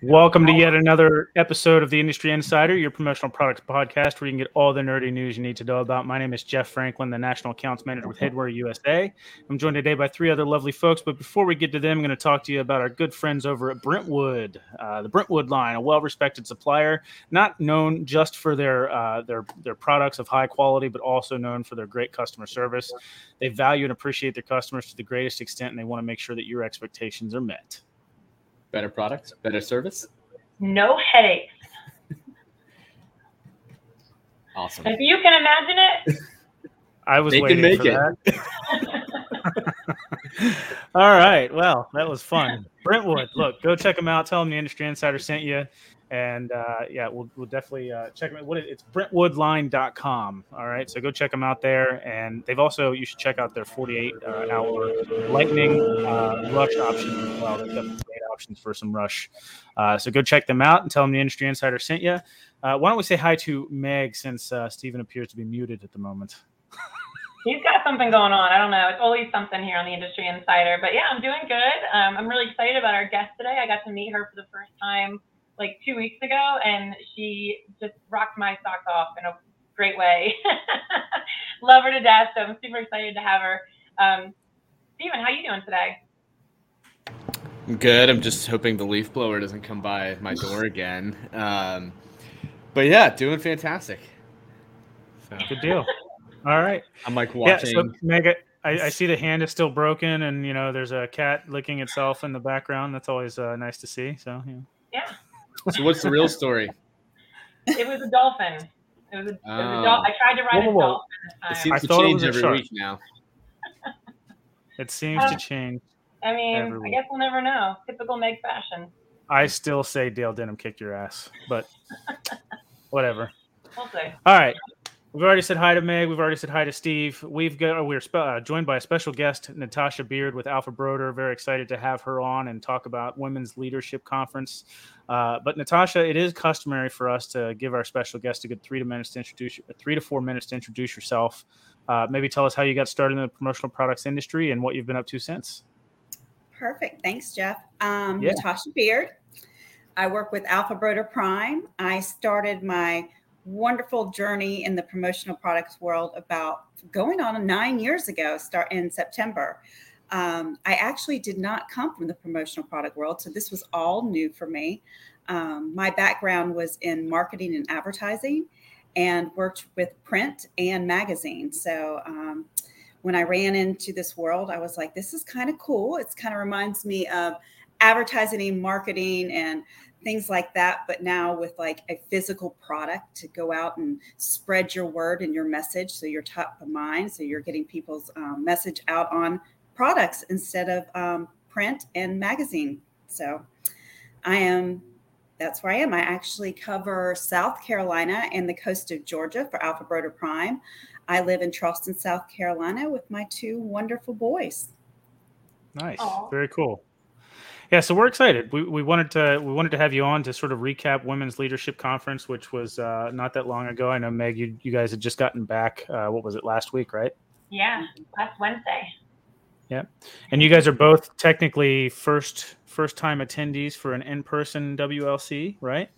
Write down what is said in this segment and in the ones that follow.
Welcome to yet another episode of the Industry Insider, your promotional products podcast, where you can get all the nerdy news you need to know about. My name is Jeff Franklin, the National Accounts Manager with Headwear USA. I'm joined today by three other lovely folks, but before we get to them, I'm going to talk to you about our good friends over at Brentwood, uh, the Brentwood line, a well-respected supplier, not known just for their uh, their their products of high quality, but also known for their great customer service. They value and appreciate their customers to the greatest extent, and they want to make sure that your expectations are met. Better products, better service. No headaches. Awesome. If you can imagine it, I was They can waiting make for it. that. All right. Well, that was fun. Brentwood, look, go check them out. Tell them the Industry Insider sent you. And uh, yeah, we'll, we'll definitely uh, check them out. What is, it's brentwoodline.com. All right. So go check them out there. And they've also, you should check out their 48 uh, hour lightning uh, rush option as well. Options for some rush. Uh, so go check them out and tell them the Industry Insider sent you. Uh, why don't we say hi to Meg since uh, Stephen appears to be muted at the moment? he's got something going on. I don't know. It's always something here on the Industry Insider. But yeah, I'm doing good. Um, I'm really excited about our guest today. I got to meet her for the first time like two weeks ago, and she just rocked my socks off in a great way. Love her to death. So I'm super excited to have her. Um, Steven, how you doing today? I'm good. I'm just hoping the leaf blower doesn't come by my door again. Um, but yeah, doing fantastic. So Good deal. All right. I'm like watching. Yeah. watching. So, Meg, I, I see the hand is still broken, and you know there's a cat licking itself in the background. That's always uh, nice to see. So, yeah. Yeah, so what's the real story? it was a dolphin. It was a, it was a Oh. I tried to ride Whoa, a whoa, whoa. dolphin this It seems I to thought it change was a every shark. week now. it seems Uh, to change. I mean, every I week. guess we'll never know. Typical Meg fashion. I still say Dale Denham kicked your ass, but whatever. We'll see. All right. We've already said hi to Meg. We've already said hi to Steve. We've got we're spe- uh, joined by a special guest, Natasha Beard with Alpha Broder. Very excited to have her on and talk about Women's Leadership Conference. Uh, but Natasha, it is customary for us to give our special guest a good three to minutes to introduce three to four minutes to introduce yourself. Uh, maybe tell us how you got started in the promotional products industry and what you've been up to since. Perfect. Thanks, Jeff. Um, Yeah. Natasha Beard. I work with Alpha Broder Prime. I started my wonderful journey in the promotional products world about going on nine years ago, start in September. Um, I actually did not come from the promotional product world, so this was all new for me. Um, my background was in marketing and advertising and worked with print and magazine. So um, when I ran into this world, I was like, this is kind of cool. It's kind of reminds me of advertising and marketing and things like that, but now with like a physical product to go out and spread your word and your message so you're top of mind. So you're getting people's um, message out on products instead of um, print and magazine. So I am. That's where I am. I actually cover South Carolina and the coast of Georgia for Alpha Broder Prime. I live in Charleston, South Carolina with my two wonderful boys. Nice, Aw. very cool. Yeah, so we're excited. We, we wanted to we wanted to have you on to sort of recap Women's Leadership Conference, which was uh, not that long ago. I know Meg, you, you guys had just gotten back. Uh, what was it last week, right? Yeah, last Wednesday. Yeah, and you guys are both technically first first time attendees for an in person WLC, right?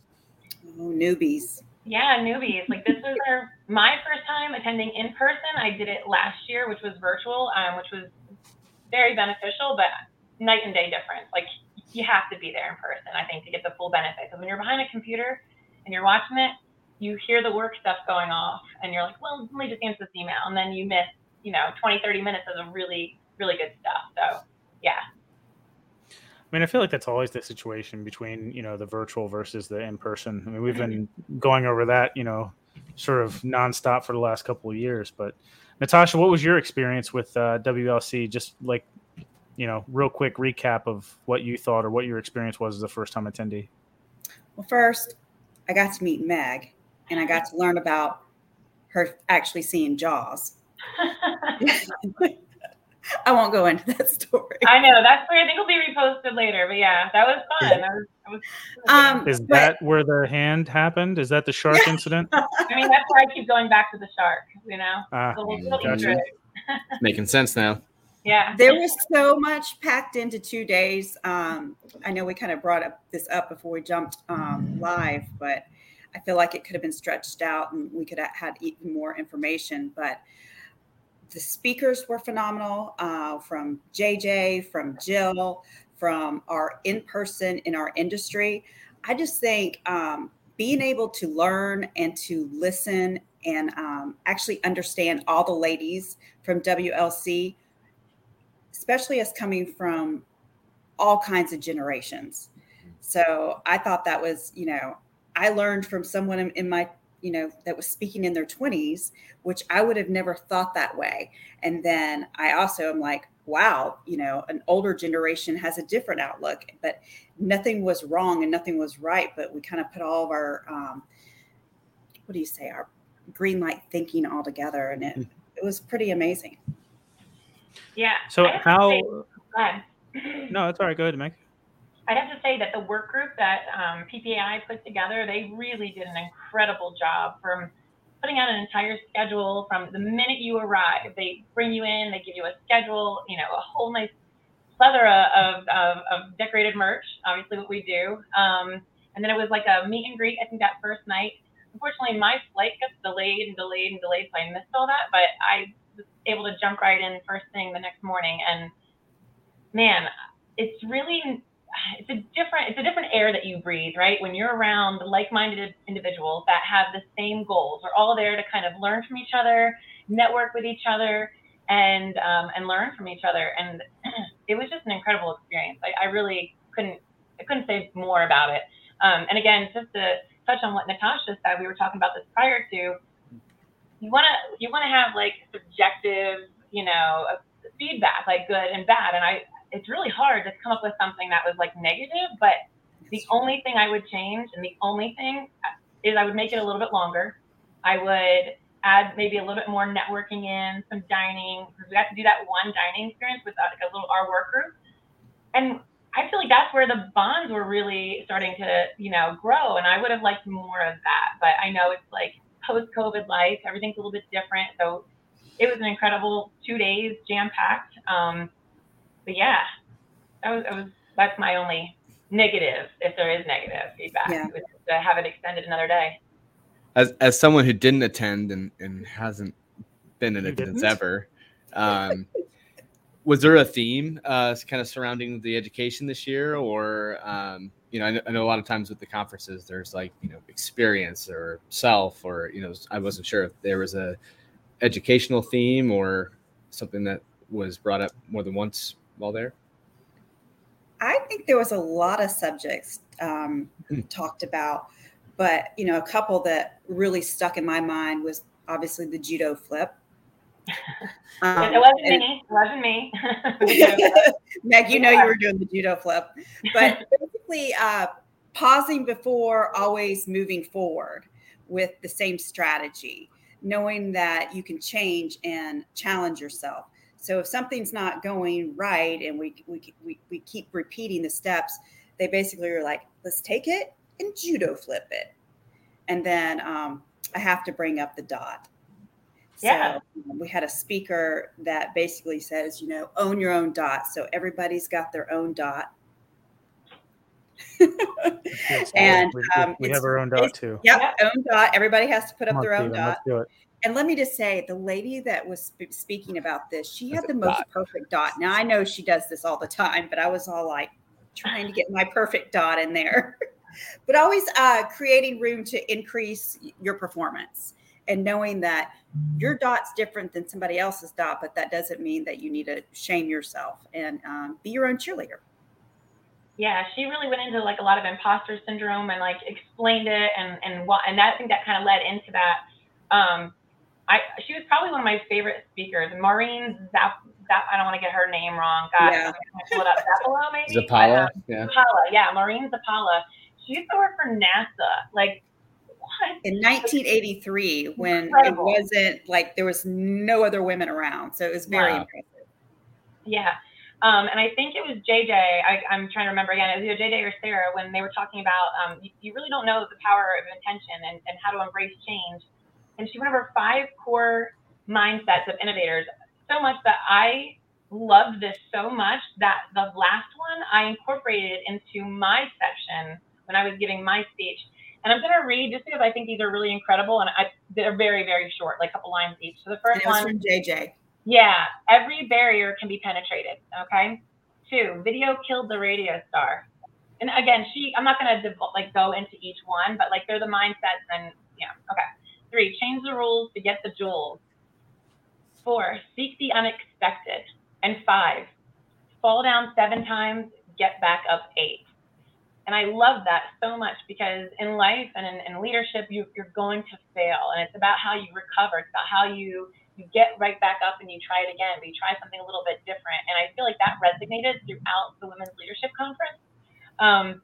Oh, newbies. Yeah, newbies. Like this was our my first time attending in person. I did it last year, which was virtual, um, which was very beneficial, but night and day difference. Like you have to be there in person, I think, to get the full benefit. Because when you're behind a computer and you're watching it, you hear the work stuff going off, and you're like, well, let me just answer this email, and then you miss, you know, 20, 30 minutes of the really, really good stuff. So yeah, I mean, I feel like that's always the situation between you know the virtual versus the in person. I mean, we've been going over that you know sort of nonstop for the last couple of years. But Natasha, what was your experience with uh, WLC? Just like you know, real quick recap of what you thought or what your experience was as a first time attendee. Well, first, I got to meet Meg and I got to learn about her actually seeing Jaws. I won't go into that story. I know that's where I think will be reposted later. But yeah, that was fun. That was, that was Um, Is but- that where the hand happened? Is that the shark incident? I mean, that's why I keep going back to the shark. You know, Ah, little, Mm, little gotcha. Making sense now. Yeah. there was so much packed into two days. Um, I know we kind of brought up this up before we jumped um, live, but I feel like it could have been stretched out and we could have had even more information. But the speakers were phenomenal uh, from JJ, from Jill, from our in person in our industry. I just think um, being able to learn and to listen and um, actually understand all the ladies from WLC, especially us coming from all kinds of generations. So I thought that was, you know, I learned from someone in, in my, you know, that was speaking in their 20s, which I would have never thought that way. And then I also am like, wow, you know, an older generation has a different outlook, but nothing was wrong and nothing was right. But we kind of put all of our, um, what do you say, our green light thinking all together. And it, it was pretty amazing. Yeah. So I have to how? say- go ahead. No, it's all right. Go ahead, Meg. I'd have to say that the work group that um, PPAI put together, they really did an incredible job from putting out an entire schedule from the minute you arrive. They bring you in, they give you a schedule, you know, a whole nice plethora of, of, of decorated merch, obviously what we do. Um, and then it was like a meet and greet, I think that first night. Unfortunately, my flight got delayed and delayed and delayed, so I missed all that, but I was able to jump right in first thing the next morning. And man, it's really it's a different it's a different air that you breathe right? When you're around like-minded individuals that have the same goals we're all there to kind of learn from each other network with each other and um, and learn from each other. And it was just an incredible experience. I, I really couldn't i couldn't say more about it. Um, and again just to touch on what natasha said we were talking about this prior to you want to you want to have like subjective you know feedback like good and bad. And i it's really hard to come up with something that was like negative, but the only thing I would change and the only thing is I would make it a little bit longer. I would add maybe a little bit more networking in, some dining, because we got to do that one dining experience with uh, like a little our work group. And I feel like that's where the bonds were really starting to, you know, grow. And I would have liked more of that. But I know it's like post COVID life, everything's a little bit different. So it was an incredible two days, jam packed. Um, but yeah, that was, that was that's my only negative, if there is negative feedback, Yeah. was to have it extended another day. As as someone who didn't attend and, and hasn't been in You attendance ever, um, was there a theme uh, kind of surrounding the education this year, or um, you know, I know, I know a lot of times with the conferences, there's like you know experience or self, or you know, I wasn't sure if there was a educational theme or something that was brought up more than once while there. I think there was a lot of subjects um, Mm. talked about, but you know, a couple that really stuck in my mind was obviously the judo flip. Um, it wasn't and- me. It wasn't me. Meg, you know you were doing the judo flip, but basically uh, pausing before always moving forward with the same strategy, knowing that you can change and challenge yourself. So if something's not going right and we we, we, we keep repeating the steps, they basically are like, let's take it and judo flip it. And then um, I have to bring up the dot. Yeah. So we had a speaker that basically says, you know, own your own dot. So everybody's got their own dot. And, we, um, we it's- have our own dot too. Yep, Yeah. own dot. Everybody has to put Come up on, their own Steven, dot. Let's do it. And let me just say, the lady that was sp- speaking about this, she had the most dot. perfect dot. Now I know she does this all the time, but I was all like trying to get my perfect dot in there. but always uh, creating room to increase your performance and knowing that your dot's different than somebody else's dot, but that doesn't mean that you need to shame yourself and um, be your own cheerleader. yeah, she really went into like a lot of imposter syndrome and like explained it and and what and that, I think that kind of led into that. Um, I she was probably one of my favorite speakers, Maureen Zap. Zap I don't want to get her name wrong. God, Yeah. I'm pull it up. Zappala maybe. Zapala, But, um, yeah. Zapala, yeah, Maureen Zapala. She used to work for NASA. Like in 1983 when Incredible. it wasn't like there was no other women around. So it was very wow. impressive. Yeah. Um, and I think it was JJ. I, am trying to remember again. It was either JJ or Sarah when they were talking about um, you, you, really don't know the power of intention and, and how to embrace change. And she went over five core mindsets of innovators so much that I loved this so much that the last one I incorporated into my session when I was giving my speech. And I'm going to read just because I think these are really incredible and I, they're very, very short, like a couple lines each. So the first one from JJ. Yeah, every barrier can be penetrated. Okay. Two, video killed the radio star. And again, she, I'm not going to like go into each one, but like they're the mindsets and yeah. Okay. Three, change the rules to get the jewels. Four, seek the unexpected. And five, fall down seven times, get back up eight. And I love that so much because in life and in, in leadership, you, you're going to fail. And it's about how you recover. It's about how you, you get right back up and you try it again, but you try something a little bit different. And I feel like that resonated throughout the Women's Leadership Conference. Um,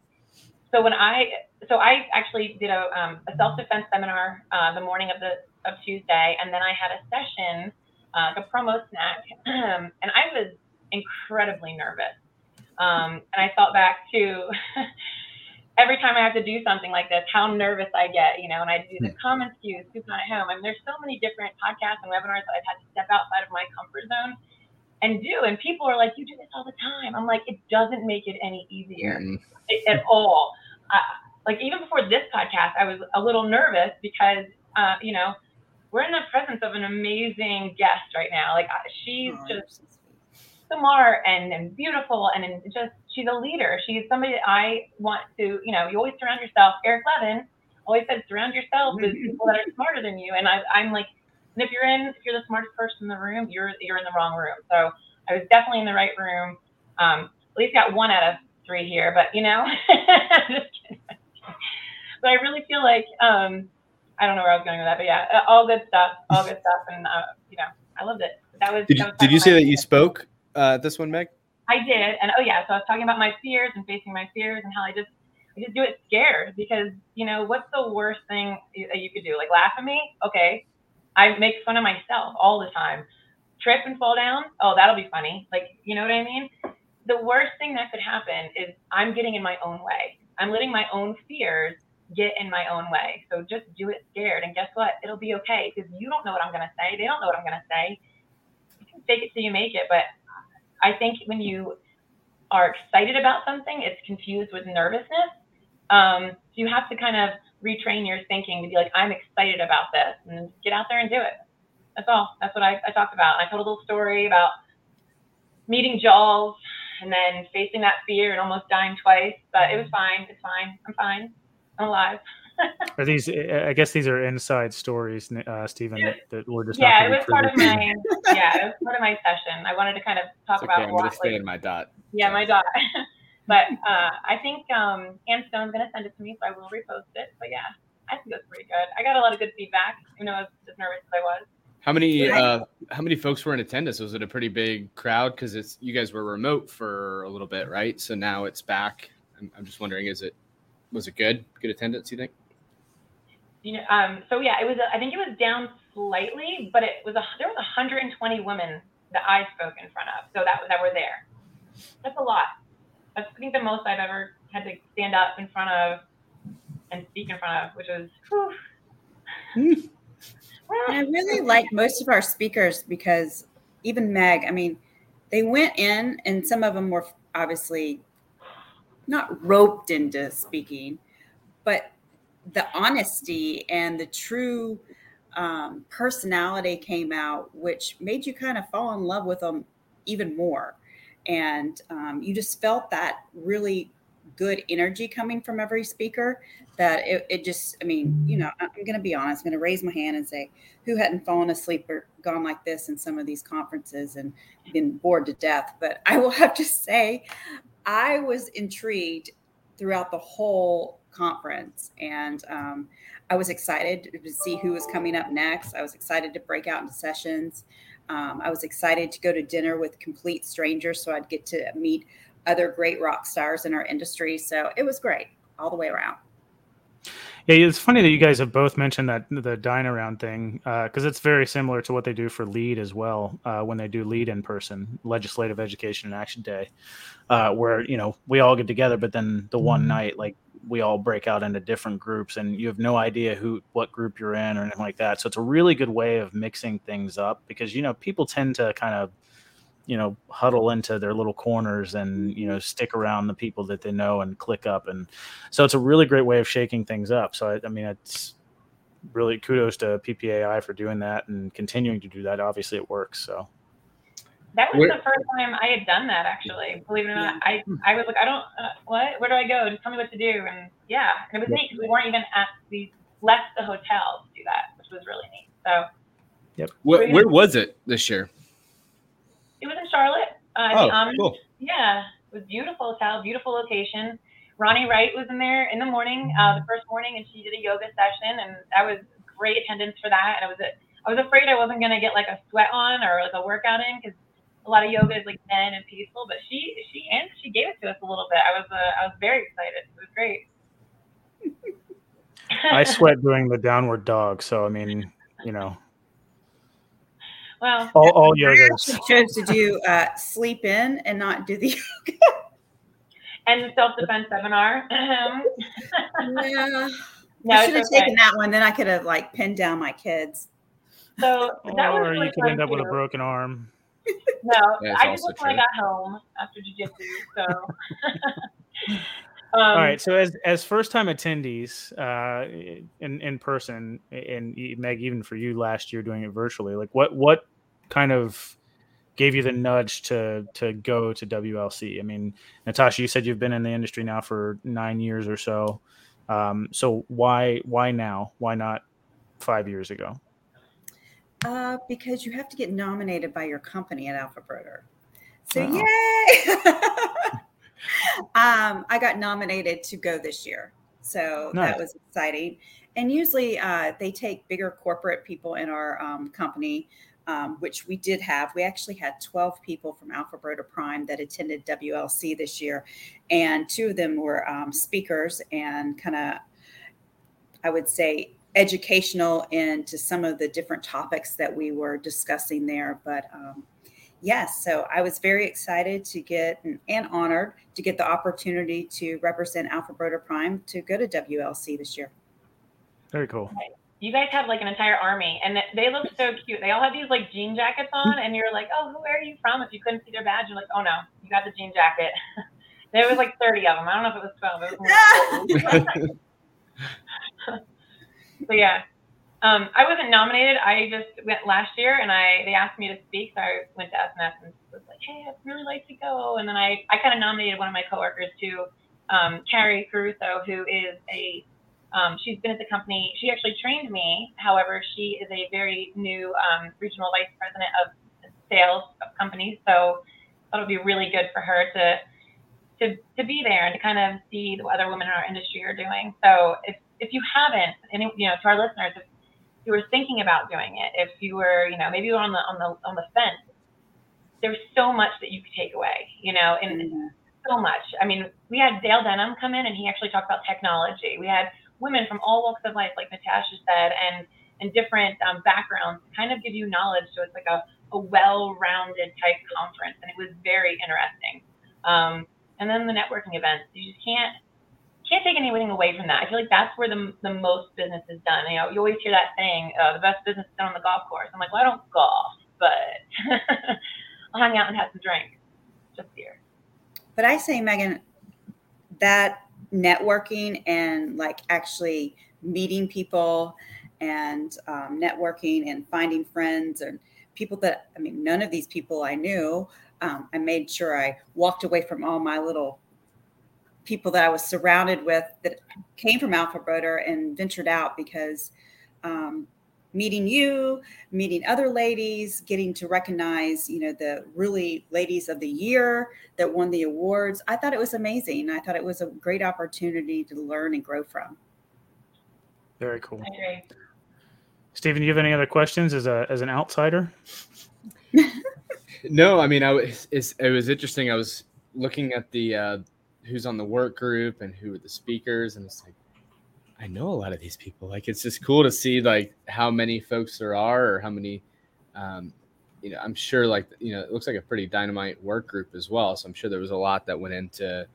so when I, so I actually did a, um, a self-defense seminar uh, the morning of the of Tuesday, and then I had a session uh, like a promo snack. and I was incredibly nervous. Um, and I thought back to every time I have to do something like this, how nervous I get, you know, and I do the commonsku, Scoop at home. I mean, there's so many different podcasts and webinars that I've had to step outside of my comfort zone and do. And people are like, you do this all the time. I'm like, it doesn't make it any easier mm. at all. Uh, like even before this podcast, I was a little nervous because, uh, you know, we're in the presence of an amazing guest right now. Like she's oh, just smart and, and beautiful and, and just she's a leader. She's somebody that I want to, you know, you always surround yourself. Eric Levin always said surround yourself with people that are smarter than you. And I, I'm like, and if you're in, if you're the smartest person in the room, you're you're in the wrong room. So I was definitely in the right room. Um, at least got one out of three here, but you know, but I really feel like um, I don't know where I was going with that, but yeah, all good stuff, all good stuff, and uh, you know, I loved it. That was. Did, that was did you say that you spoke uh, this one, Meg? I did, and oh yeah, so I was talking about my fears and facing my fears and how I just I just do it scared because you know what's the worst thing that you could do? Like laugh at me? Okay, I make fun of myself all the time. Trip and fall down? Oh, that'll be funny. Like you know what I mean? The worst thing that could happen is I'm getting in my own way. I'm letting my own fears get in my own way. So just do it scared. And guess what? It'll be okay because you don't know what I'm going to say. They don't know what I'm going to say. You can fake it till you make it. But I think when you are excited about something, it's confused with nervousness. Um, so you have to kind of retrain your thinking to be like, I'm excited about this and get out there and do it. That's all. That's what I, I talked about. I told a little story about meeting Jaws and then facing that fear and almost dying twice, but it was fine. It's fine. I'm fine I'm alive. Are these? I guess these are inside stories, uh, Stephen. That, that we're just yeah. It was part of my yeah. It was part of my session. I wanted to kind of talk okay, about. I'm going to stay in my dot. Yeah, my dot. but uh, I think um, Ann Stone's going to send it to me, so I will repost it. But yeah, I think it was pretty good. I got a lot of good feedback. You know, I was as nervous as I was. How many uh, how many folks were in attendance? Was it a pretty big crowd? Because it's you guys were remote for a little bit, right? So now it's back. I'm, I'm just wondering, is it was it good? Good attendance, you think? You know, um, so yeah, it was. I think it was down slightly, but it was a there was 120 women that I spoke in front of, so that that were there. That's a lot. I think the most I've ever had to stand up in front of and speak in front of, which was. I really like most of our speakers because even Meg, I mean, they went in and some of them were obviously not roped into speaking, but the honesty and the true um, personality came out, which made you kind of fall in love with them even more. And um, you just felt that really good energy coming from every speaker that it, it just, I mean, you know, I'm going to be honest, I'm going to raise my hand and say, who hadn't fallen asleep or gone like this in some of these conferences and been bored to death? But I will have to say, I was intrigued throughout the whole conference and um, I was excited to see who was coming up next. I was excited to break out into sessions. Um, I was excited to go to dinner with complete strangers so I'd get to meet other great rock stars in our industry. So it was great all the way around. Yeah, it's funny that you guys have both mentioned that the dine around thing because uh, it's very similar to what they do for LEAD as well uh, when they do LEAD in person, Legislative Education and Action Day, uh, where you know we all get together, but then the one mm-hmm. night like we all break out into different groups and you have no idea who what group you're in or anything like that. So it's a really good way of mixing things up because you know people tend to kind of you know huddle into their little corners and you know stick around the people that they know and click up. And so it's a really great way of shaking things up. So i, I mean it's really kudos to ppai for doing that and continuing to do that. Obviously it works so that was the first time I had done that. Actually, believe it or not, I I was like, I don't uh, what? Where do I go? Just tell me what to do. And yeah, and it was neat because we weren't even at we left the hotel to do that, which was really neat. So. Yep. Where, where was it this year? It was in Charlotte. Uh, oh, um, cool. Yeah, it was beautiful hotel, beautiful location. Ronnie Wright was in there in the morning, uh, the first morning, and she did a yoga session, and that was great attendance for that. And I was I was afraid I wasn't gonna get like a sweat on or like a workout in because a lot of yoga is like zen and peaceful. But she she and she gave it to us a little bit. I was uh, I was very excited. It was great. I sweat doing the downward dog, so I mean, you know, well, all, all yoga chose to do uh, sleep in and not do the yoga. And the self defense seminar. yeah. No, I should have okay. taken that one. Then I could have like pinned down my kids. So that or was really you could end up with a broken arm. No, I just when I got home after jujitsu. So. Um, All right. So as as first time attendees uh, in in person, and Meg, even for you last year doing it virtually, like what what kind of gave you the nudge to to go to WLC? I mean, Natasha, you said you've been in the industry now for nine years or so. Um, so why why now? Why not five years ago? Uh, because you have to get nominated by your company at Alpha Broder. So uh yay! um, I got nominated to go this year. So nice. that was exciting. And usually uh, they take bigger corporate people in our um, company, um, which we did have. We actually had 12 people from Alpha Broder Prime that attended WLC this year. And two of them were um, speakers and kind of, I would say, educational into some of the different topics that we were discussing there. But um, yes, so I was very excited to get and, and, honored to get the opportunity to represent Alpha Broder Prime to go to WLC this year. Very cool. You guys have like an entire army, and they look so cute. They all have these like jean jackets on, and you're like, "Oh, who are you from?" If you couldn't see their badge, you're like, "Oh no, you got the jean jacket." there was like 30 of them. I don't know if it was 12. It was more so yeah, um, I wasn't nominated. I just went last year, and I they asked me to speak, so I went to S&S and was like, "Hey, I'd really like to go." And then I I kind of nominated one of my coworkers to um, Carrie Caruso, who is a um, she's been at the company. She actually trained me. However, she is a very new um, regional vice president of sales of companies. So that'll be really good for her to to to be there and to kind of see what other women in our industry are doing. So if if you haven't, any you know, to our listeners, if you were thinking about doing it, if you were, you know, maybe you were on the on the on the fence, there's so much that you could take away, you know, and mm-hmm. so much. I mean, we had Dale Denham come in and he actually talked about technology. We had women from all walks of life, like Natasha said, and and different um, backgrounds to kind of give you knowledge. So it's like a, a well-rounded type conference, and it was very interesting. Um, and then the networking events, you just can't can't take anything away from that. I feel like that's where the, the most business is done. You know, you always hear that saying, uh, the best business is done on the golf course. I'm like, well, I don't golf, but I'll hang out and have some drinks just here. But I say, Megan, that networking and like actually meeting people and um, networking and finding friends and people that, I mean, none of these people I knew. Um, I made sure I walked away from all my little people that I was surrounded with that came from Alpha Broder and ventured out because um, meeting you, meeting other ladies, getting to recognize, you know, the really ladies of the year that won the awards. I thought it was amazing. I thought it was a great opportunity to learn and grow from. Very cool. Stephen, do you have any other questions as a as an outsider? no, I mean, I was it was interesting. I was looking at the uh, who's on the work group and who are the speakers, and it's like I know a lot of these people. Like it's just cool to see like how many folks there are or how many um, you know, I'm sure like you know, it looks like a pretty dynamite work group as well. So I'm sure there was a lot that went into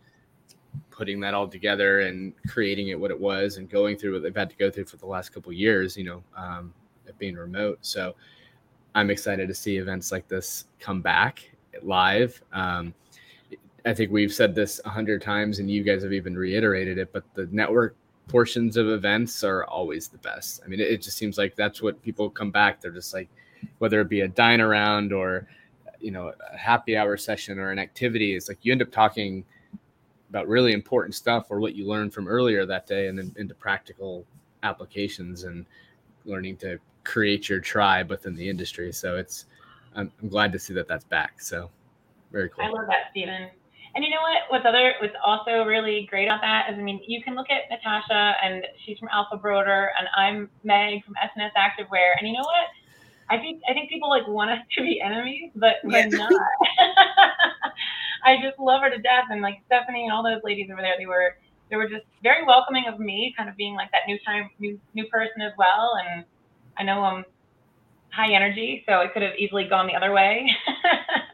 putting that all together and creating it what it was and going through what they've had to go through for the last couple years, you know, um, being remote. So I'm excited to see events like this come back live. Um, I think we've said this a hundred times, and you guys have even reiterated it. But the network portions of events are always the best. I mean, it, it just seems like that's what people come back. They're just like, whether it be a dine around or you know a happy hour session or an activity, it's like you end up talking about really important stuff or what you learned from earlier that day, and then into practical applications and learning to create your tribe within the industry. So it's I'm, I'm glad to see that that's back. So very cool. I love that, Stephen. And you know what? What's other what's also really great about that is, I mean, you can look at Natasha, and she's from Alpha Broder, and I'm Meg from S&S Activewear, and you know what? I think I think people like want us to be enemies, but we're not. I just love her to death, and like Stephanie and all those ladies over there, they were they were just very welcoming of me, kind of being like that new time new new person as well, and I know I'm high energy, so it could have easily gone the other way.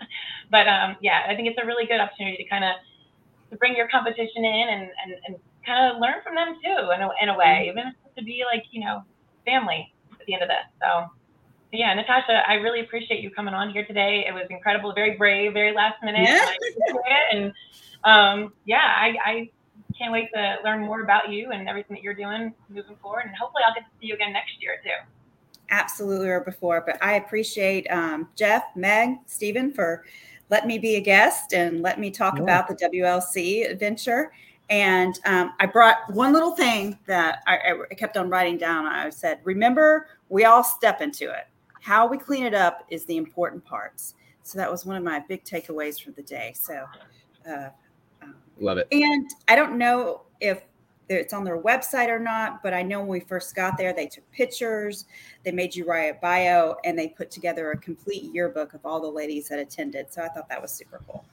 but um, yeah, I think it's a really good opportunity to kind of to bring your competition in and, and, and kind of learn from them too in a, in a way, even to be like, you know, family at the end of this. So yeah, Natasha, I really appreciate you coming on here today. It was incredible, very brave, very last minute. Yeah. And, and um, yeah, I, I can't wait to learn more about you and everything that you're doing moving forward. And hopefully I'll get to see you again next year too absolutely or before. But I appreciate um, Jeff, Meg, Stephen for letting me be a guest and let me talk yeah. about the WLC adventure. And um, I brought one little thing that I, I, kept on writing down. I said, remember, we all step into it. How we clean it up is the important parts. So that was one of my big takeaways for the day. So, uh, um, love it. And I don't know if it's on their website or not, but I know when we first got there, they took pictures, they made you write a bio, and they put together a complete yearbook of all the ladies that attended. So I thought that was super cool.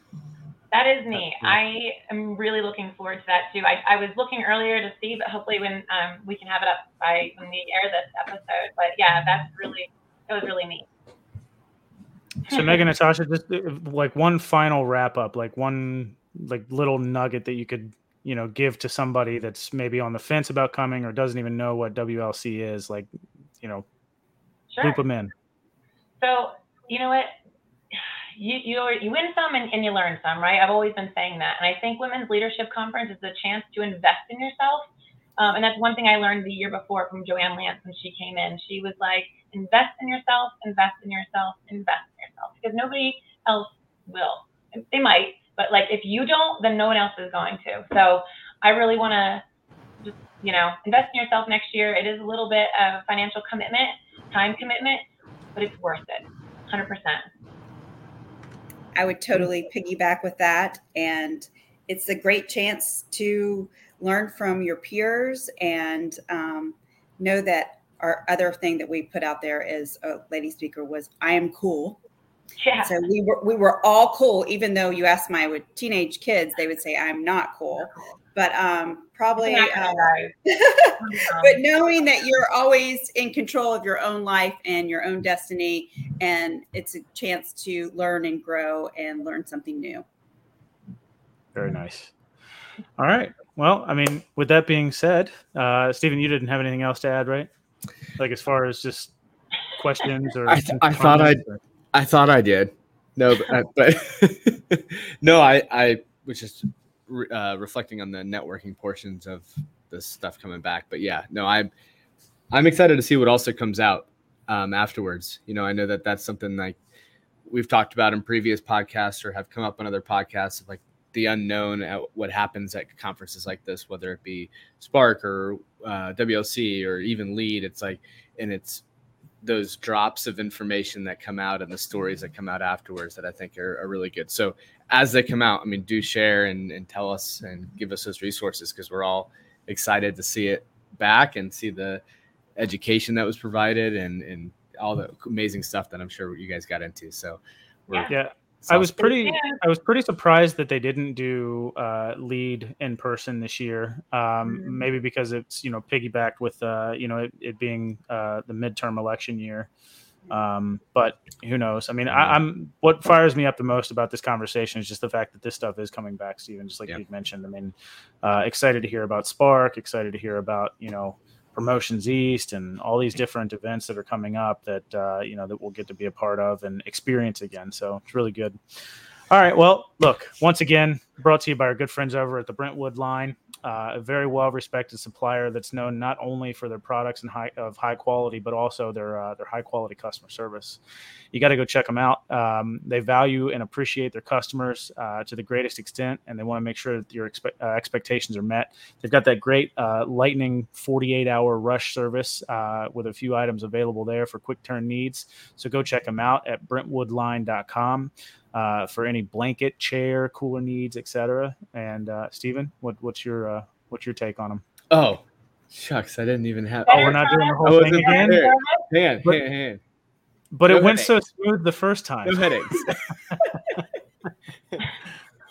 That is neat. I am really looking forward to that too. I, I was looking earlier to see, but hopefully when um, we can have it up by when we air this episode. But yeah, that's really that was really neat. So Megan, Natasha, just uh, like one final wrap up, like one like little nugget that you could you know give to somebody that's maybe on the fence about coming or doesn't even know what WLC is like you know sure. loop them in. So you know what? You you you win some and, and you learn some right? I've always been saying that. And I think women's leadership conference is a chance to invest in yourself. Um, and that's one thing I learned the year before from Joanne Lance when she came in. She was like invest in yourself invest in yourself invest in yourself. Because nobody else will. They might but like if you don't, then no one else is going to. So I really want to just, you know, invest in yourself next year. It is a little bit of financial commitment, time commitment, but it's worth it. 100%. I would totally piggyback with that. And it's a great chance to learn from your peers and um, know that our other thing that we put out there is a lady speaker was I am cool. Yeah. So we were we were all cool, even though you asked my teenage kids, they would say I'm not cool. But um, probably, uh, but knowing that you're always in control of your own life and your own destiny, and it's a chance to learn and grow and learn something new. Very nice. All right. Well, I mean, with that being said, uh, Stephen, you didn't have anything else to add, right? Like as far as just questions or I, th- I thought I I thought I did. No, but, uh, but no, I I was just uh, reflecting on the networking portions of this stuff coming back. But yeah, no, I'm I'm excited to see what also comes out um, afterwards. You know, I know that that's something like we've talked about in previous podcasts or have come up on other podcasts of like the unknown at what happens at conferences like this, whether it be Spark or uh, WLC or even Lead. It's like, and it's those drops of information that come out and the stories that come out afterwards that I think are, are really good. So as they come out, I mean, do share and, and tell us and give us those resources because we're all excited to see it back and see the education that was provided and, and all the amazing stuff that I'm sure you guys got into. So we're yeah. I was pretty I was pretty surprised that they didn't do uh, lead in person this year. Um, mm-hmm. Maybe because it's you know piggybacked with uh, you know it, it being uh, the midterm election year. Um, but who knows? I mean, I, am what fires me up the most about this conversation is just the fact that this stuff is coming back, Stephen. Just like yeah. you mentioned. I mean, uh, excited to hear about Spark. Excited to hear about you know promotions east and all these different events that are coming up that uh, you know that we'll get to be a part of and experience again. So it's really good. All right. Well, look, once again, brought to you by our good friends over at the Brentwood line, uh, a very well respected supplier that's known not only for their products and high of high quality, but also their uh, their high quality customer service. You got to go check them out. Um, they value and appreciate their customers uh, to the greatest extent, and they want to make sure that your expe- uh, expectations are met. They've got that great uh, lightning 48 hour rush service uh, with a few items available there for quick turn needs. So go check them out at brentwoodline.com uh, for any blanket, chair, cooler needs, etc. And uh, Stephen, what, what's your uh, what's your take on them? Oh, shucks, I didn't even have. Oh, we're not doing the whole thing again. Hand, but, hand, hand. But no it went so smooth the first time. No headaches.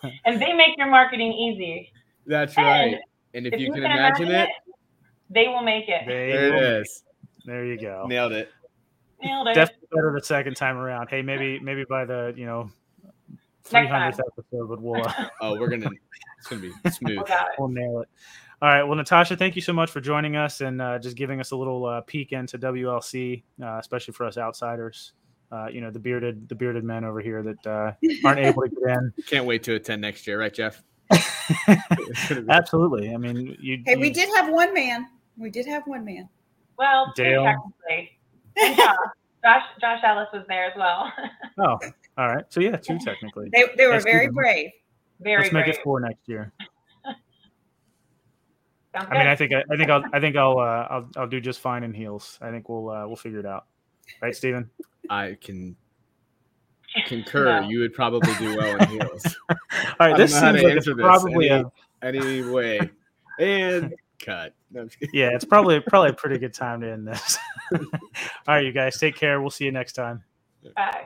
and they make your marketing easy. That's right. And, if, if you, you, can, imagine, imagine it, it, they will make it. there it is. There you go. Nailed it. Nailed it. Definitely better the second time around. Hey, maybe maybe by the you know 300th episode, but we'll. Uh, oh, we're gonna. It's gonna be smooth. we'll nail it. All right. Well, Natasha, thank you so much for joining us and uh, just giving us a little uh, peek into WLC, uh, especially for us outsiders. Uh, you know, the bearded the bearded men over here that uh, aren't able to get in. Can't wait to attend next year, right, Jeff? Absolutely. I mean, you. Hey, you, we did have one man. We did have one man. Well, Dale. technically. Josh Josh Ellis was there as well. oh, all right. So yeah, two technically. They, they were very brave. Very. Let's brave. make it four next year. I mean, I think I, I, think I'll I think I'll uh, I'll I'll do just fine in heels. I think we'll uh, we'll figure it out, right, Stephen? I can concur. No. You would probably do well in heels. All right, this seems like it's probably any, a... anyway. And cut. No, yeah, it's probably probably a pretty good time to end this. All right, you guys, take care. We'll see you next time. Bye.